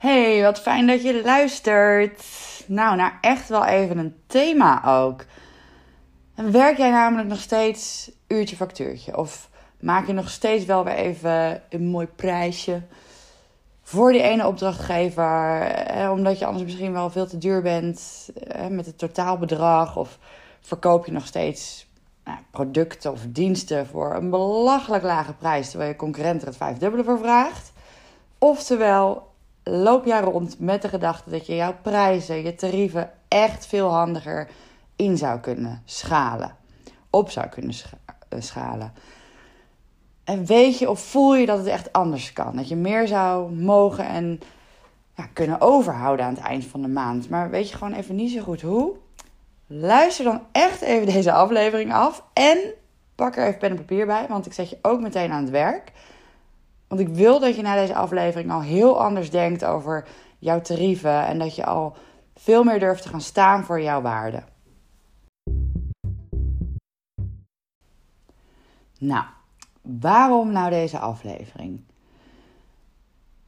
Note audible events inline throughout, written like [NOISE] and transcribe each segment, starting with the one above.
Hey, wat fijn dat je luistert. Nou, naar echt wel even een thema ook. Werk jij namelijk nog steeds uurtje factuurtje? Of maak je nog steeds wel weer even een mooi prijsje voor die ene opdrachtgever? Eh, omdat je anders misschien wel veel te duur bent eh, met het totaalbedrag? Of verkoop je nog steeds nou, producten of diensten voor een belachelijk lage prijs, terwijl je concurrent er het vijfdubbele voor vraagt? Oftewel, loop jij rond met de gedachte dat je jouw prijzen, je tarieven echt veel handiger in zou kunnen schalen. Op zou kunnen eh, schalen. En weet je of voel je dat het echt anders kan? Dat je meer zou mogen en ja, kunnen overhouden aan het eind van de maand. Maar weet je gewoon even niet zo goed hoe? Luister dan echt even deze aflevering af. En pak er even pen en papier bij, want ik zet je ook meteen aan het werk. Want ik wil dat je na deze aflevering al heel anders denkt over jouw tarieven. En dat je al veel meer durft te gaan staan voor jouw waarde. Nou, waarom nou deze aflevering?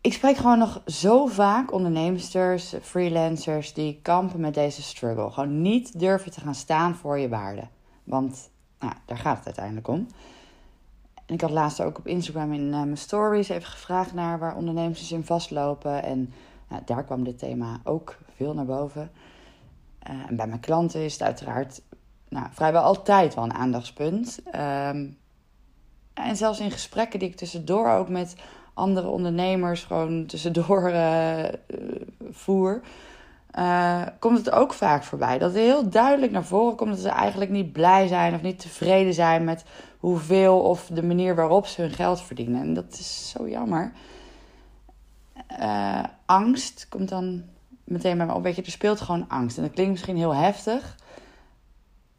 Ik spreek gewoon nog zo vaak ondernemers, freelancers die kampen met deze struggle. Gewoon niet durven te gaan staan voor je waarde. Want nou, daar gaat het uiteindelijk om. Ik had laatst ook op Instagram in uh, mijn stories even gevraagd naar waar ondernemers in vastlopen. En nou, daar kwam dit thema ook veel naar boven. Uh, en bij mijn klanten is het uiteraard nou, vrijwel altijd wel een aandachtspunt. Um, en zelfs in gesprekken die ik tussendoor ook met andere ondernemers gewoon tussendoor uh, voer. Komt het ook vaak voorbij. Dat heel duidelijk naar voren komt dat ze eigenlijk niet blij zijn of niet tevreden zijn met hoeveel of de manier waarop ze hun geld verdienen. En dat is zo jammer. Uh, angst komt dan meteen bij me op. Weet je, er speelt gewoon angst. En dat klinkt misschien heel heftig.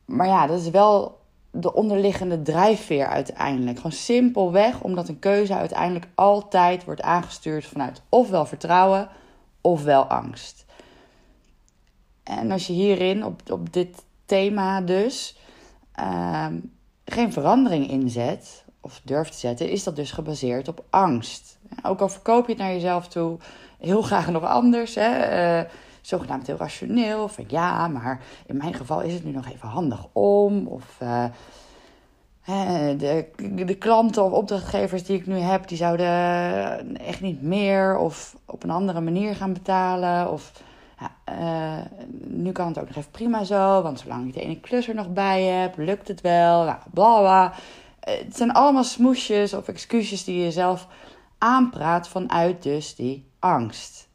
Maar ja, dat is wel de onderliggende drijfveer uiteindelijk. Gewoon simpelweg omdat een keuze uiteindelijk altijd wordt aangestuurd vanuit ofwel vertrouwen ofwel angst. En als je hierin, op, op dit thema dus, ehm, geen verandering inzet of durft te zetten, is dat dus gebaseerd op angst. Ook al verkoop je het naar jezelf toe, heel graag nog anders. Hè? Uh, zogenaamd heel rationeel. Van ja, maar in mijn geval is het nu nog even handig om. Of uh, de, de klanten of opdrachtgevers die ik nu heb, die zouden echt niet meer of op een andere manier gaan betalen. Of uh, nu kan het ook nog even prima zo, want zolang ik de ene klus er nog bij heb, lukt het wel. Nou, bla bla. Het zijn allemaal smoesjes of excuses die je zelf aanpraat vanuit dus die angst.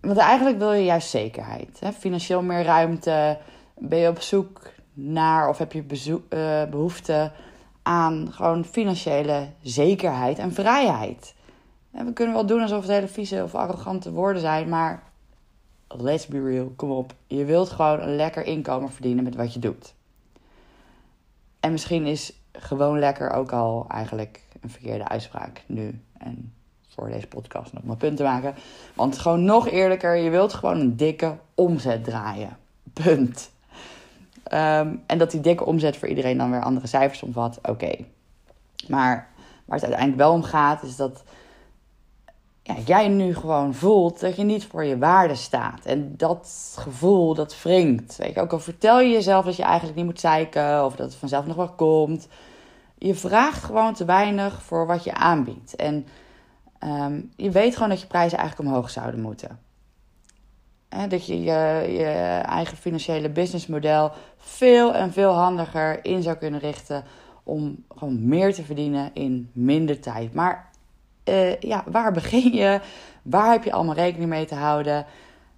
Want eigenlijk wil je juist zekerheid. Hè? Financieel meer ruimte. Ben je op zoek naar of heb je uh, behoefte aan gewoon financiële zekerheid en vrijheid. En we kunnen wel doen alsof het hele vieze of arrogante woorden zijn, maar let's be real, kom op. Je wilt gewoon een lekker inkomen verdienen met wat je doet. En misschien is gewoon lekker ook al eigenlijk een verkeerde uitspraak nu. En voor deze podcast nog mijn punt te maken. Want gewoon nog eerlijker, je wilt gewoon een dikke omzet draaien. Punt. Ehm, en dat die dikke omzet voor iedereen dan weer andere cijfers omvat, oké. Maar waar het uiteindelijk wel om gaat, is dat ja, jij nu gewoon voelt dat je niet voor je waarde staat. En dat gevoel, dat wringt. Weet je, ook al vertel je jezelf dat je eigenlijk niet moet zeiken of dat het vanzelf nog wel komt. Je vraagt gewoon te weinig voor wat je aanbiedt. En um, je weet gewoon dat je prijzen eigenlijk omhoog zouden moeten. dat je, je je eigen financiële businessmodel veel en veel handiger in zou kunnen richten om gewoon meer te verdienen in minder tijd. Maar uh, ja, waar begin je? Waar heb je allemaal rekening mee te houden?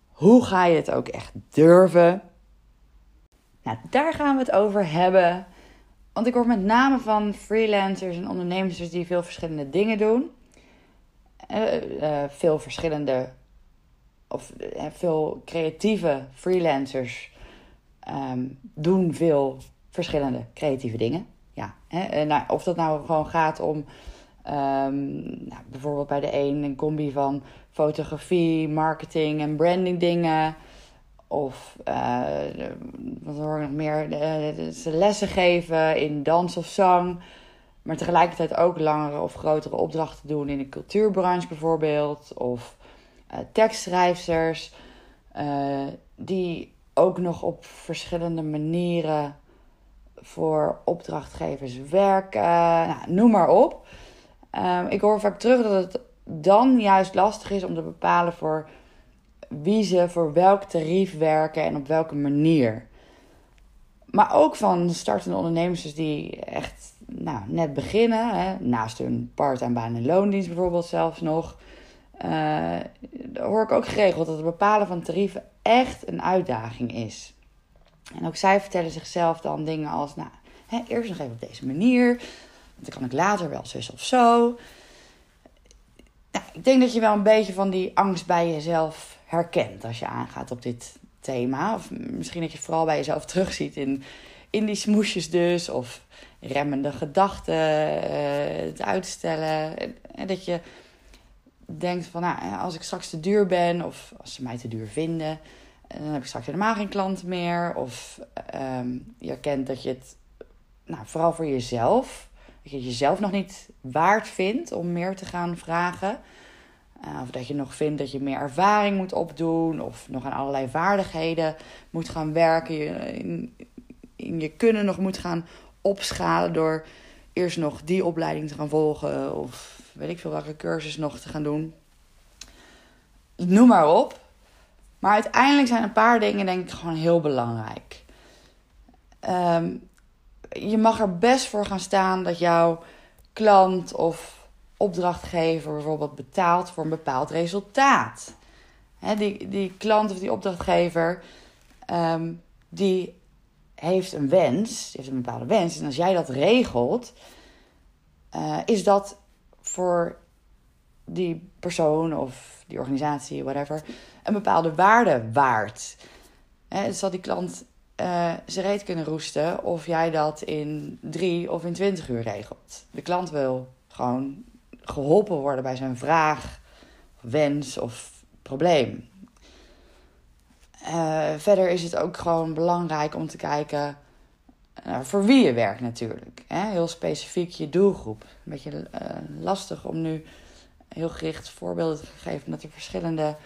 Hoe ga je het ook echt durven? Nou, daar gaan we het over hebben. Want ik hoor met name van freelancers en ondernemers die veel verschillende dingen doen. Uh, uh, veel verschillende of veel creatieve freelancers um, doen veel verschillende creatieve dingen. Ja, hè? Nou, of dat nou gewoon gaat om um, nou, bijvoorbeeld bij de een een combi van fotografie, marketing en branding dingen. Of uh, wat hoor ik nog meer? ze lessen geven in dans of zang. Maar tegelijkertijd ook langere of grotere opdrachten doen in de cultuurbranche bijvoorbeeld. Of uh, tekstschrijfsters, uh, die ook nog op verschillende manieren voor opdrachtgevers werken. Nou, noem maar op. Um, ik hoor vaak terug dat het dan juist lastig is om te bepalen voor wie ze voor welk tarief werken en op welke manier. Maar ook van startende ondernemers dus die echt nou, net beginnen, hè, naast hun part-time baan en loondienst bijvoorbeeld zelfs nog. Uh, hoor ik ook geregeld dat het bepalen van tarieven echt een uitdaging is. En ook zij vertellen zichzelf dan dingen als, nou, hè, eerst nog even op deze manier, dan kan ik later wel zus of zo. Nou, ik denk dat je wel een beetje van die angst bij jezelf herkent als je aangaat op dit thema. Of misschien dat je vooral bij jezelf terugziet in, in die smoesjes dus. Of remmende gedachten, uh, het uitstellen. En dat je denkt van, nou, als ik straks te duur ben of als ze mij te duur vinden, dan heb ik straks helemaal geen klant meer. Of um, je herkent dat je het, nou, vooral voor jezelf, je jezelf nog niet waard vindt om meer te gaan vragen. Uh, of dat je nog vindt dat je meer ervaring moet opdoen. Of nog aan allerlei vaardigheden moet gaan werken. Je, in, in je kunnen nog moet gaan opschalen door eerst nog die opleiding te gaan volgen. Of weet ik veel welke cursus nog te gaan doen. Noem maar op. Maar uiteindelijk zijn een paar dingen denk ik gewoon heel belangrijk. Um, je mag er best voor gaan staan dat jouw klant of opdrachtgever bijvoorbeeld betaalt voor een bepaald resultaat. Die, die klant of die opdrachtgever, um, die heeft een wens, heeft een bepaalde wens. En als jij dat regelt, uh, is dat voor die persoon of die organisatie, whatever, een bepaalde waarde waard. He, zal die klant uh, zijn reet kunnen roesten of jij dat in drie of in twintig uur regelt. De klant wil gewoon geholpen worden bij zijn vraag, wens of probleem. Uh, verder is het ook gewoon belangrijk om te kijken voor wie je werkt natuurlijk. Hè? Heel specifiek je doelgroep. Een beetje uh, lastig om nu heel gericht voorbeelden te geven. Omdat er verschillende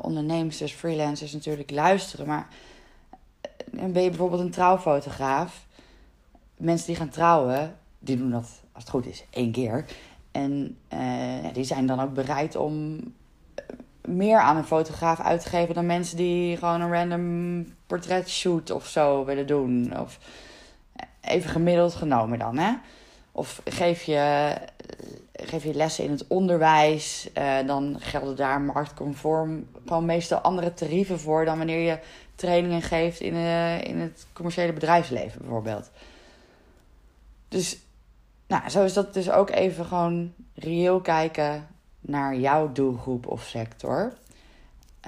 ondernemers, dus freelancers natuurlijk luisteren. Maar ben je bijvoorbeeld een trouwfotograaf. Mensen die gaan trouwen, die doen dat als het goed is één keer. En die zijn dan ook bereid om meer aan een fotograaf uit te geven dan mensen die gewoon een random portretshoot of zo willen doen. Of even gemiddeld genomen dan, hè? Of geef je, geef je lessen in het onderwijs, uh, dan gelden daar marktconform gewoon meestal andere tarieven voor dan wanneer je trainingen geeft in, uh, in het commerciële bedrijfsleven bijvoorbeeld. Dus nou, zo is dat dus ook even gewoon reëel kijken naar jouw doelgroep of sector.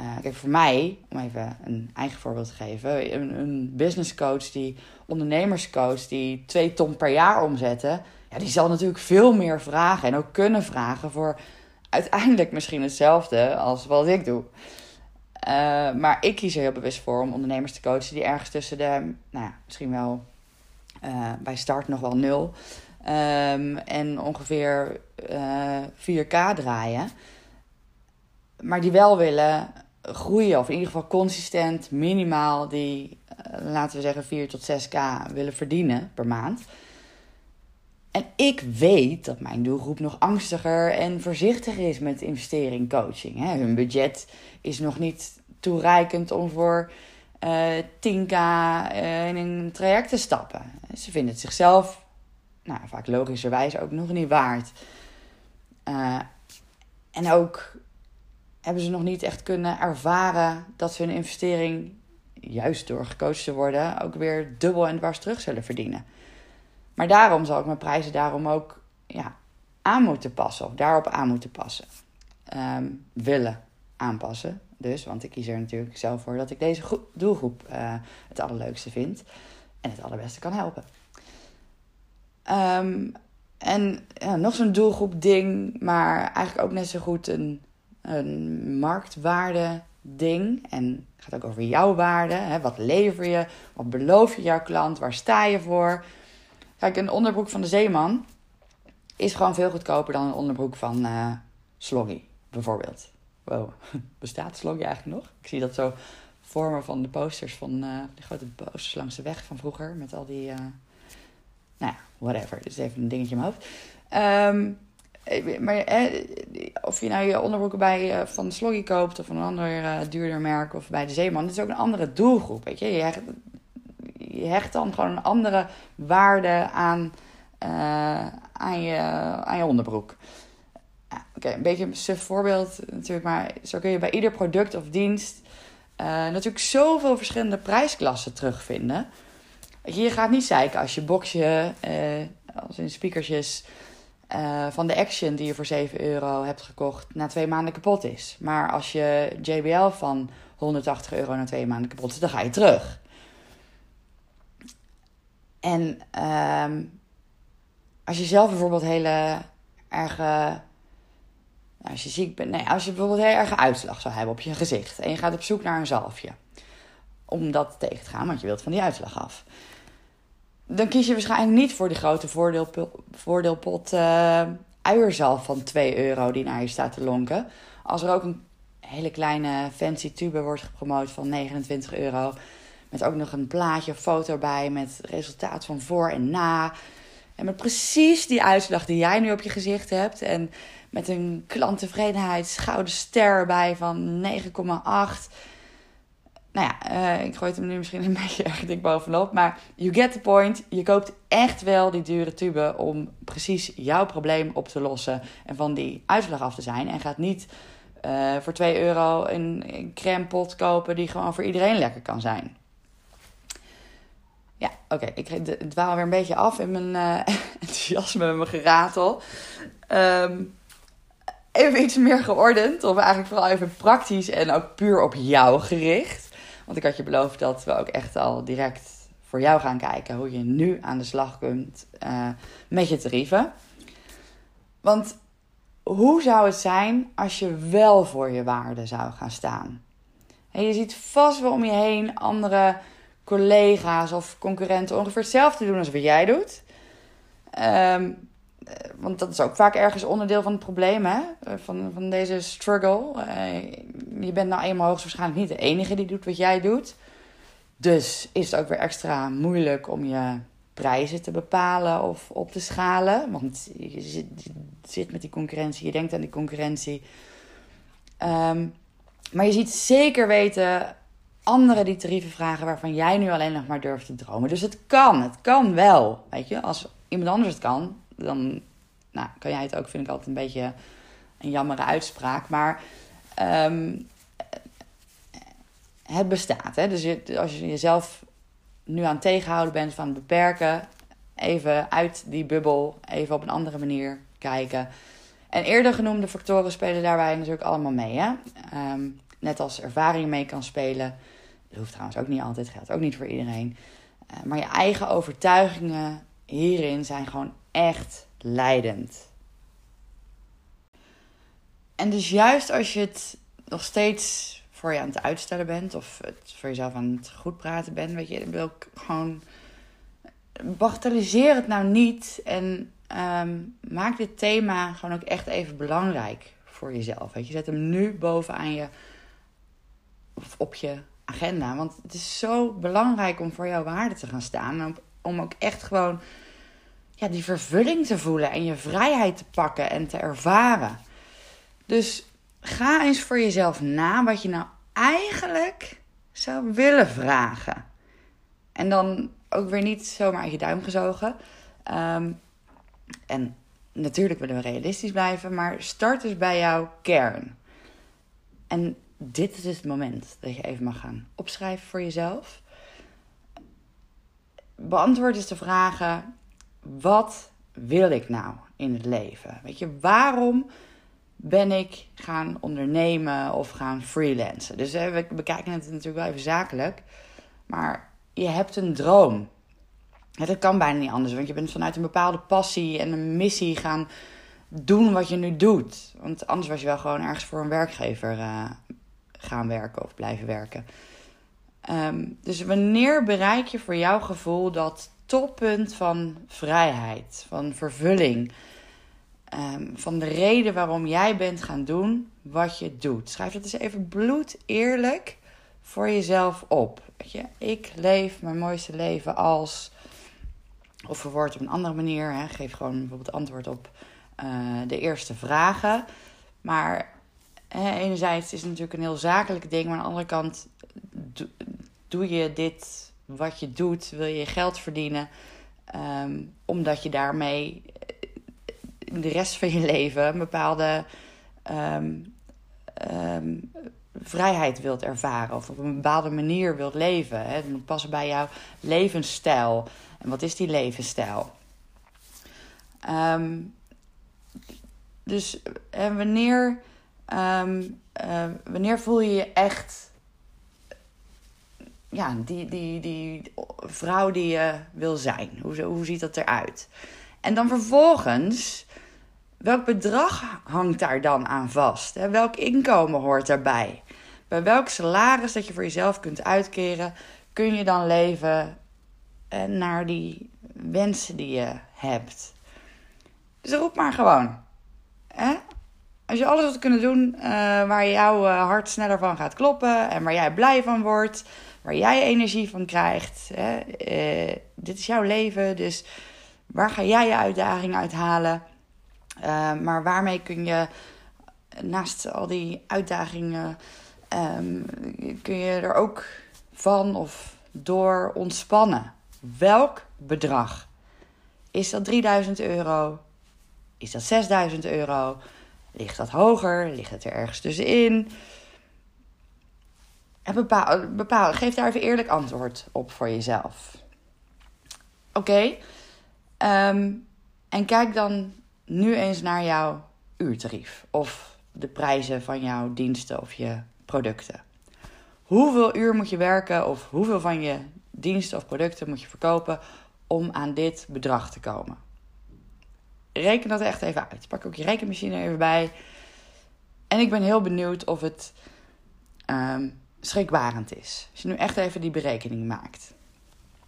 Uh, kijk, voor mij, om even een eigen voorbeeld te geven, een, een business coach die ondernemerscoach die twee ton per jaar omzetten, ja, die zal natuurlijk veel meer vragen en ook kunnen vragen voor uiteindelijk misschien hetzelfde als wat ik doe. Uh, maar ik kies er heel bewust voor om ondernemers te coachen die ergens tussen de, nou ja, misschien wel uh, bij start nog wel nul Um, en ongeveer uh, eh, 4K draaien. Maar die wel willen groeien, of in ieder geval consistent, minimaal die, laten we zeggen, 4 tot 6K willen verdienen per maand. En ik weet dat mijn doelgroep nog angstiger en voorzichtiger is met investeren in coaching. Hun budget is nog niet toereikend om voor uh, 10k in een traject te stappen. Ze vinden het zichzelf nou, vaak logischerwijs ook nog niet waard. Uh, en ook hebben ze nog niet echt kunnen ervaren dat ze hun investering, juist door gecoacht te worden, ook weer dubbel en dwars terug zullen verdienen. Maar daarom zal ik mijn prijzen daarom ook ja, aan moeten passen, of daarop aan moeten passen. Um, willen aanpassen. Dus, want ik kies er natuurlijk zelf voor dat ik deze doelgroep uh, het allerleukste vind en het allerbeste kan helpen. Um, en ja, nog zo'n doelgroep ding, maar eigenlijk ook net zo goed een, een marktwaarde ding. En het gaat ook over jouw waarde. Hè? Wat lever je? Wat beloof je jouw klant? Waar sta je voor? Kijk, een onderbroek van de zeeman is gewoon veel goedkoper dan een onderbroek van uh, Sloggy, bijvoorbeeld. Wow, [LAUGHS] bestaat Sloggy eigenlijk nog? Ik zie dat zo vormen van de posters van uh, de grote posters langs de weg van vroeger. Met al die, uh, nou ja, whatever. Is even een dingetje in mijn hoofd. Um, maar of je nou je onderbroeken bij van Sloggy koopt of van een ander duurder merk of bij de Zeeman, het is ook een andere doelgroep. Weet je? Je, je hecht dan gewoon een andere waarde aan, aan, je, aan je onderbroek. Oké, een beetje een suf voorbeeld natuurlijk, maar zo kun je bij ieder product of dienst uh, natuurlijk zoveel verschillende prijsklassen terugvinden. Je gaat niet zeiken als je boxje, uh, als in speakersjes van de Action die je voor 7 euro hebt gekocht, na twee maanden kapot is. Maar als je JBL van 180 euro na twee maanden kapot is, dan ga je terug. En um, als je zelf bijvoorbeeld hele erge nou, als je ziek bent, nee, als je bijvoorbeeld heel erg uitslag zou hebben op je gezicht en je gaat op zoek naar een zalfje om dat tegen te gaan, want je wilt van die uitslag af. Dan kies je waarschijnlijk niet voor die grote voordeelpot uh, uierzalf van 2 euro die naar je staat te lonken. Als er ook een hele kleine fancy tube wordt gepromoot van 29 euro. Met ook nog een plaatje foto bij met resultaat van voor en na. En met precies die uitslag die jij nu op je gezicht hebt. En met een klanttevredenheid gouden ster bij van 9,8. Nou ja, uh, ik gooi hem nu misschien een beetje [LAUGHS] erg dik bovenop. Maar you get the point. Je koopt echt wel die dure tube om precies jouw probleem op te lossen. En van die uitslag af te zijn. En gaat niet uh, voor 2 euro een crème pot kopen die gewoon voor iedereen lekker kan zijn. Ja, oké. Okay, ik dwaal weer een beetje af in mijn uh, [LAUGHS] enthousiasme en mijn geratel. Um, even iets meer geordend. Of eigenlijk vooral even praktisch en ook puur op jou gericht. Want ik had je beloofd dat we ook echt al direct voor jou gaan kijken hoe je nu aan de slag kunt uh, met je tarieven. Want hoe zou het zijn als je wel voor je waarde zou gaan staan? En je ziet vast wel om je heen andere collega's of concurrenten ongeveer hetzelfde doen als wat jij doet. Um, eh, want dat is ook vaak ergens onderdeel van het probleem, hè? Eh, van, van deze struggle. Uh, je bent nou eenmaal hoogstwaarschijnlijk niet de enige die doet wat jij doet. Dus is het ook weer extra moeilijk om je prijzen te bepalen of op te schalen. Want je zit, zit met die concurrentie, je denkt aan die concurrentie. Um, maar je ziet zeker weten anderen die tarieven vragen waarvan jij nu alleen nog maar durft te dromen. Dus het kan, het kan wel. Weet je, als iemand anders het kan, dan nou, kan jij het ook, vind ik altijd een beetje een jammere uitspraak. Maar um, het bestaat. Hè? Dus als je jezelf nu aan het tegenhouden bent van beperken, even uit die bubbel, even op een andere manier kijken. En eerder genoemde factoren spelen daarbij natuurlijk allemaal mee. Hè? Um, net als ervaring mee kan spelen. Dat hoeft trouwens ook niet altijd, geldt ook niet voor iedereen. Uh, maar je eigen overtuigingen hierin zijn gewoon echt leidend. En dus juist als je het nog steeds voor je aan het uitstellen bent of het voor jezelf aan het goed praten bent, weet je, dan wil ik gewoon bagatelliseer het nou niet en um, maak dit thema gewoon ook echt even belangrijk voor jezelf. Weet je, zet hem nu bovenaan je of op je agenda, want het is zo belangrijk om voor jouw waarde te gaan staan, om, om ook echt gewoon ja, die vervulling te voelen en je vrijheid te pakken en te ervaren. Dus ga eens voor jezelf na wat je nou eigenlijk zou willen vragen. En dan ook weer niet zomaar uit je duim gezogen. Um, en natuurlijk willen we realistisch blijven, maar start dus bij jouw kern. En dit is het moment dat je even mag gaan opschrijven voor jezelf. Beantwoord eens de vragen: wat wil ik nou in het leven? Weet je, waarom ben ik gaan ondernemen of gaan freelancen? Dus we bekijken het natuurlijk wel even zakelijk, maar je hebt een droom. Dat kan bijna niet anders, want je bent vanuit een bepaalde passie en een missie gaan doen wat je nu doet. Want anders was je wel gewoon ergens voor een werkgever uh, gaan werken of blijven werken. Um, dus wanneer bereik je voor jouw gevoel dat toppunt van vrijheid, van vervulling. ehm, van de reden waarom jij bent gaan doen wat je doet. Schrijf dat eens even bloed eerlijk voor jezelf op. Weet je, ik leef mijn mooiste leven als. Of verwoord op een andere manier. Hè. Geef gewoon bijvoorbeeld antwoord op uh, de eerste vragen. Maar enerzijds is het natuurlijk een heel zakelijk ding. Maar aan de andere kant doe je dit wat je doet. Wil je geld verdienen. Um, omdat je daarmee de rest van je [LAUGHS] leven een bepaalde um, um, vrijheid wilt ervaren of op een bepaalde manier wilt leven. Hè? Het moet passen bij jouw levensstijl. En wat is die levensstijl? Dus en wanneer, um, uh, wanneer voel je je echt ja, die, die, die vrouw die je wil zijn? Hoe, hoe ziet dat eruit? En dan vervolgens Welk bedrag hangt daar dan aan vast? Welk inkomen hoort daarbij? Bij welk salaris dat je voor jezelf kunt uitkeren, kun je dan leven eh, naar die wensen die je hebt? Dus roep maar gewoon. Als je alles wilt kunnen doen uh, waar jouw uh, hart sneller van gaat kloppen en waar jij blij van wordt, waar jij energie van krijgt. Hè? dit is jouw leven, dus waar ga jij je uitdaging uithalen? Uh, maar waarmee kun je naast al die uitdagingen, um, kun je er ook van of door ontspannen? Welk bedrag? Is dat 3000 euro? Is dat 6000 euro? Ligt dat hoger? Ligt het er ergens tussenin? En bepaal, bepaal, geef daar even eerlijk antwoord op voor jezelf. Oké. Um, en kijk dan nu eens naar jouw uurtarief of de prijzen van jouw diensten of je producten. Hoeveel uur moet je werken of hoeveel van je diensten of producten moet je verkopen om aan dit bedrag te komen? Reken dat echt even uit. Pak ook je rekenmachine even bij. En ik ben heel benieuwd of het um, schrikbarend is. Als je nu echt even die berekening maakt.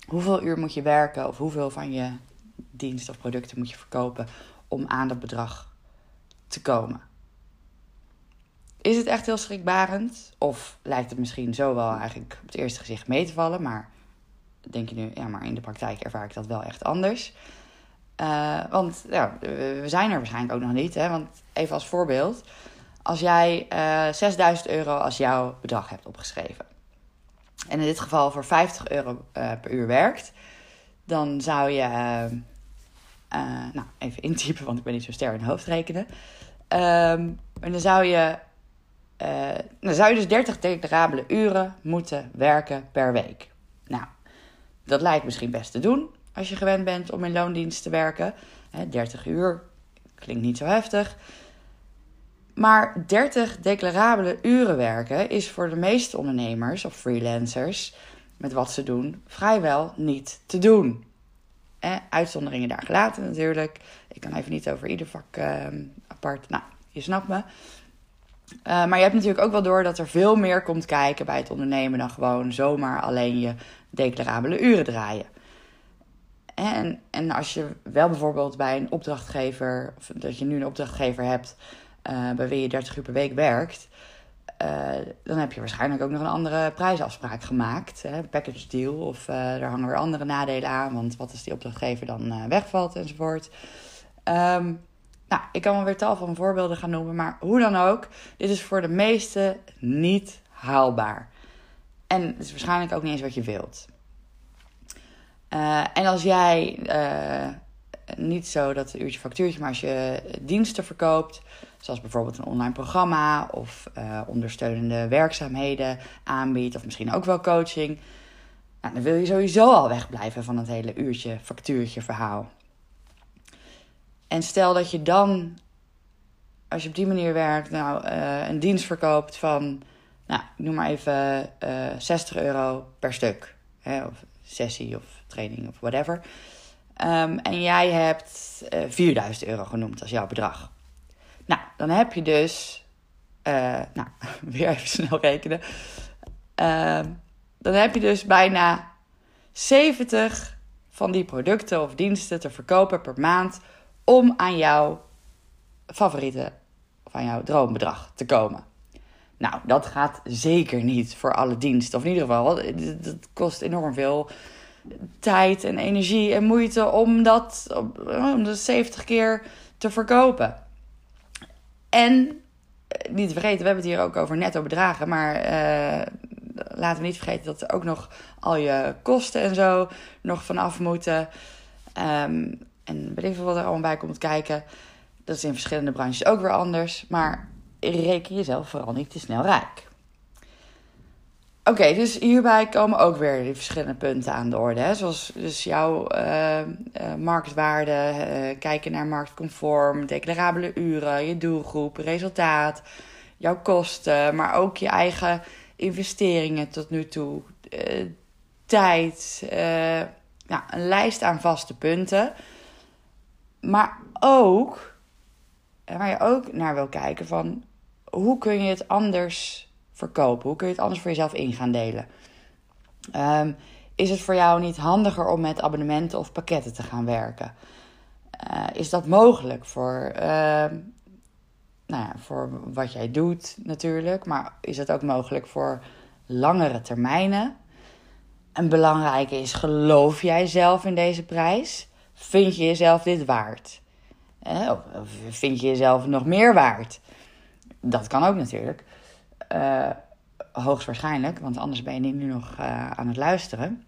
Hoeveel uur moet je werken of hoeveel van je diensten of producten moet je verkopen om aan dat bedrag te komen. Is het echt heel schrikbarend? Of lijkt het misschien zo wel eigenlijk op het eerste gezicht mee te vallen, maar denk je nu, ja, maar in de praktijk ervaar ik dat wel echt anders. Uh, want ja, we zijn er waarschijnlijk ook nog niet. Hè? Want even als voorbeeld, als jij uh, eh, 6000 euro als jouw bedrag hebt opgeschreven. En in dit geval voor 50 euro uh, per uur werkt, dan zou je uh, nou, even intypen, want ik ben niet zo sterk in hoofdrekenen. Um, en dan zou je, dan zou je dus 30 declarabele uren moeten werken per week. Nou, dat lijkt misschien best te doen als je gewend bent om in loondienst te werken. He, 30 uur klinkt niet zo heftig. Maar 30 declarabele uren werken is voor de meeste ondernemers of freelancers met wat ze doen vrijwel niet te doen. Eh, uitzonderingen daar gelaten natuurlijk. Ik kan even niet over ieder vak uh, apart. Nou, je snapt me. Uh, maar je hebt natuurlijk ook wel door dat er veel meer komt kijken bij het ondernemen dan gewoon zomaar alleen je declarabele uren draaien. En, en als je wel bijvoorbeeld bij een opdrachtgever, of dat je nu een opdrachtgever hebt uh, bij wie je 30 uur per week werkt, uh, dan heb je waarschijnlijk ook nog een andere prijsafspraak gemaakt. Hè, package deal. Of uh, er hangen weer andere nadelen aan. Want wat als die opdrachtgever dan wegvalt enzovoort. Um, nou, ik kan wel weer tal van voorbeelden gaan noemen. Maar hoe dan ook, dit is voor de meesten niet haalbaar. En het is waarschijnlijk ook niet eens wat je wilt. En als jij niet zo dat uurtje factuurtje, maar als je diensten verkoopt Zoals bijvoorbeeld een online programma of uh, ondersteunende werkzaamheden aanbiedt. Of misschien ook wel coaching. Nou, dan wil je sowieso al wegblijven van het hele uurtje, factuurtje verhaal. En stel dat je dan, als je op die manier werkt, nou, een dienst verkoopt van, nou, noem maar even uh, eh, 60 euro per stuk. Hè, of sessie of training of whatever. Um, en jij hebt 4000 euro genoemd als jouw bedrag. Nou, dan heb je dus, uh, nou, [LAUGHS] weer even snel rekenen. Uh, dan heb je dus bijna 70 van die producten of diensten te verkopen per maand om aan jouw favoriete van jouw droombedrag te komen. Nou, dat gaat zeker niet voor alle diensten. Of in ieder geval, het kost enorm veel tijd en energie en moeite om dat, om dat 70 keer te verkopen. En eh, niet te vergeten, we hebben het hier ook over netto bedragen. Maar uh, laten we niet vergeten dat er ook nog al je kosten en zo nog vanaf moeten. Um, en weet ik wat er allemaal bij komt kijken. Dat is in verschillende branches ook weer anders. Maar reken jezelf vooral niet te snel rijk. Oké, dus hierbij komen ook weer die verschillende punten aan de orde. Hè? Zoals dus jouw uh, uh, marktwaarde, uh, kijken naar marktconform, declarabele uren, je doelgroep, resultaat, jouw kosten, maar ook je eigen investeringen tot nu toe, tijd, ja, een lijst aan vaste punten. Maar ook, waar je ook naar wil kijken van hoe kun je het anders verkopen? Hoe kun je het anders voor jezelf in gaan delen? Ehm, is het voor jou niet handiger om met abonnementen of pakketten te gaan werken? Uh, is dat mogelijk voor, uh, nou ja, voor wat jij doet natuurlijk, maar is het ook mogelijk voor langere termijnen? En belangrijke is, geloof jij zelf in deze prijs? Vind je jezelf dit waard? Eh, of vind je jezelf nog meer waard? Dat kan ook natuurlijk. Uh, hoogstwaarschijnlijk, want anders ben je nu nog uh, aan het luisteren.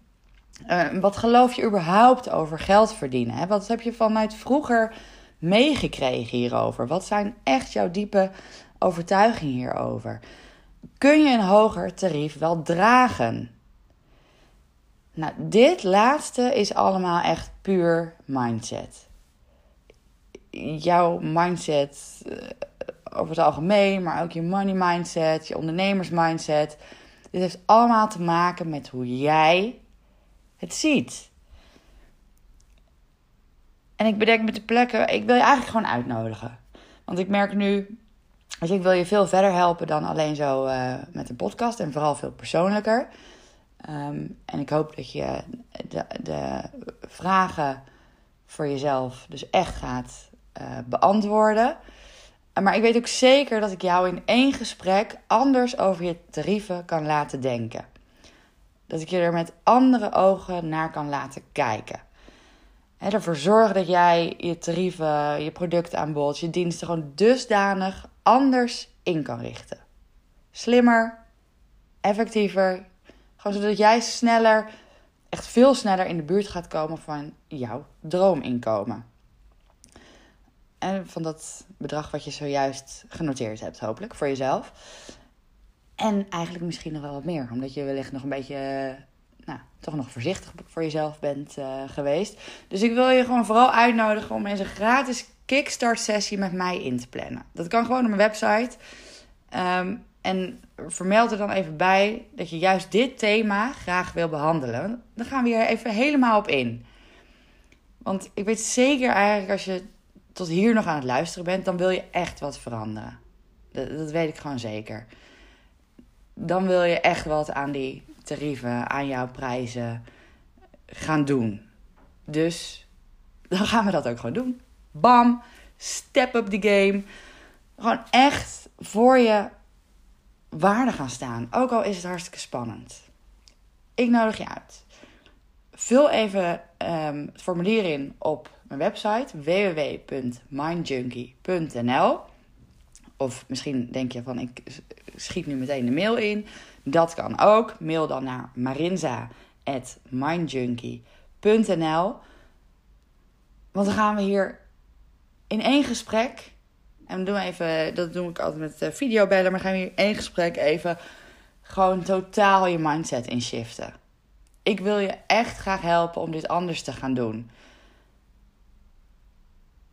Uh, wat geloof je überhaupt over geld verdienen? Wat heb je vanuit vroeger meegekregen hierover? Wat zijn echt jouw diepe overtuigingen hierover? Kun je een hoger tarief wel dragen? Nou, dit laatste is allemaal echt puur mindset. Jouw mindset over het algemeen, maar ook je money mindset, je ondernemers mindset. Dit heeft allemaal te maken met hoe jij het ziet. En ik bedenk met de plekken, ik wil je eigenlijk gewoon uitnodigen. Want ik merk nu, dus ik wil je veel verder helpen dan alleen zo uh, met een podcast en vooral veel persoonlijker. Um, en ik hoop dat je de, de, vragen voor jezelf dus echt gaat uh, beantwoorden. Maar ik weet ook zeker dat ik jou in één gesprek anders over je tarieven kan laten denken. Dat ik je er met andere ogen naar kan laten kijken. En ervoor zorgen dat jij je tarieven, je productaanbod, je diensten gewoon dusdanig anders in kan richten. Slimmer, effectiever. Gewoon zodat jij sneller, echt veel sneller in de buurt gaat komen van jouw droominkomen. Van dat bedrag wat je zojuist genoteerd hebt, hopelijk, voor jezelf. En eigenlijk misschien nog wel wat meer, omdat je wellicht nog een beetje, nou, toch nog voorzichtig voor jezelf bent uh, geweest. Dus ik wil je gewoon vooral uitnodigen om eens een gratis kickstart sessie met mij in te plannen. Dat kan gewoon op mijn website. Um, en vermeld er dan even bij dat je juist dit thema graag wil behandelen. Dan gaan we hier even helemaal op in. Want ik weet zeker eigenlijk als je tot hier nog aan het luisteren bent, dan wil je echt wat veranderen. Dat, weet ik gewoon zeker. Dan wil je echt wat aan die tarieven, aan jouw prijzen gaan doen. Dus dan gaan we dat ook gewoon doen. Bam, step up the game. Gewoon echt voor je waarde gaan staan. Ook al is het hartstikke spannend. Ik nodig je uit. Vul even um, het formulier in op mijn website www.mindjunkie.nl. Of misschien denk je van ik schiet nu meteen de mail in. Dat kan ook. Mail dan naar marinza.mindjunkie.nl. Want dan gaan we hier in één gesprek. En doen we even, dat doe ik altijd met videobellen. Maar gaan we hier in één gesprek even gewoon totaal je mindset in shiften. Ik wil je echt graag helpen om dit anders te gaan doen.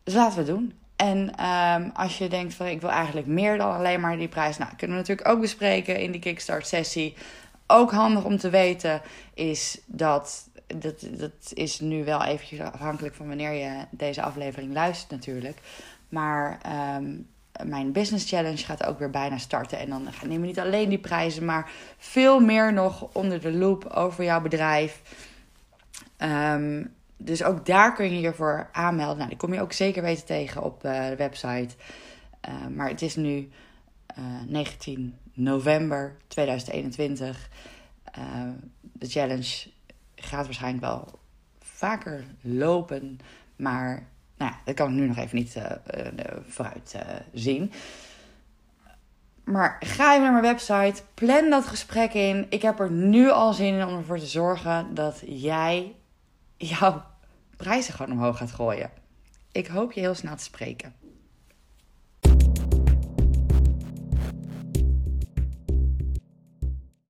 Dus laten we doen. En um, als je denkt van ik wil eigenlijk meer dan alleen maar die prijs. Nou, kunnen we natuurlijk ook bespreken in die kickstart sessie. Ook handig om te weten is dat, dat, dat is nu wel eventjes afhankelijk van wanneer je deze aflevering luistert natuurlijk. Maar um, mijn business challenge gaat ook weer bijna starten. En dan nemen we niet alleen die prijzen, maar veel meer nog onder de loep over jouw bedrijf. Um, dus ook daar kun je je voor aanmelden. Nou, die kom je ook zeker weten tegen op de website. maar het is nu 19 november 2021. de challenge gaat waarschijnlijk wel vaker lopen. Maar nou ja, dat kan ik nu nog even niet uh, vooruit uh, zien. Maar ga even naar mijn website, plan dat gesprek in. Ik heb er nu al zin in om ervoor te zorgen dat jij jouw prijzen gewoon omhoog gaat gooien. Ik hoop je heel snel te spreken.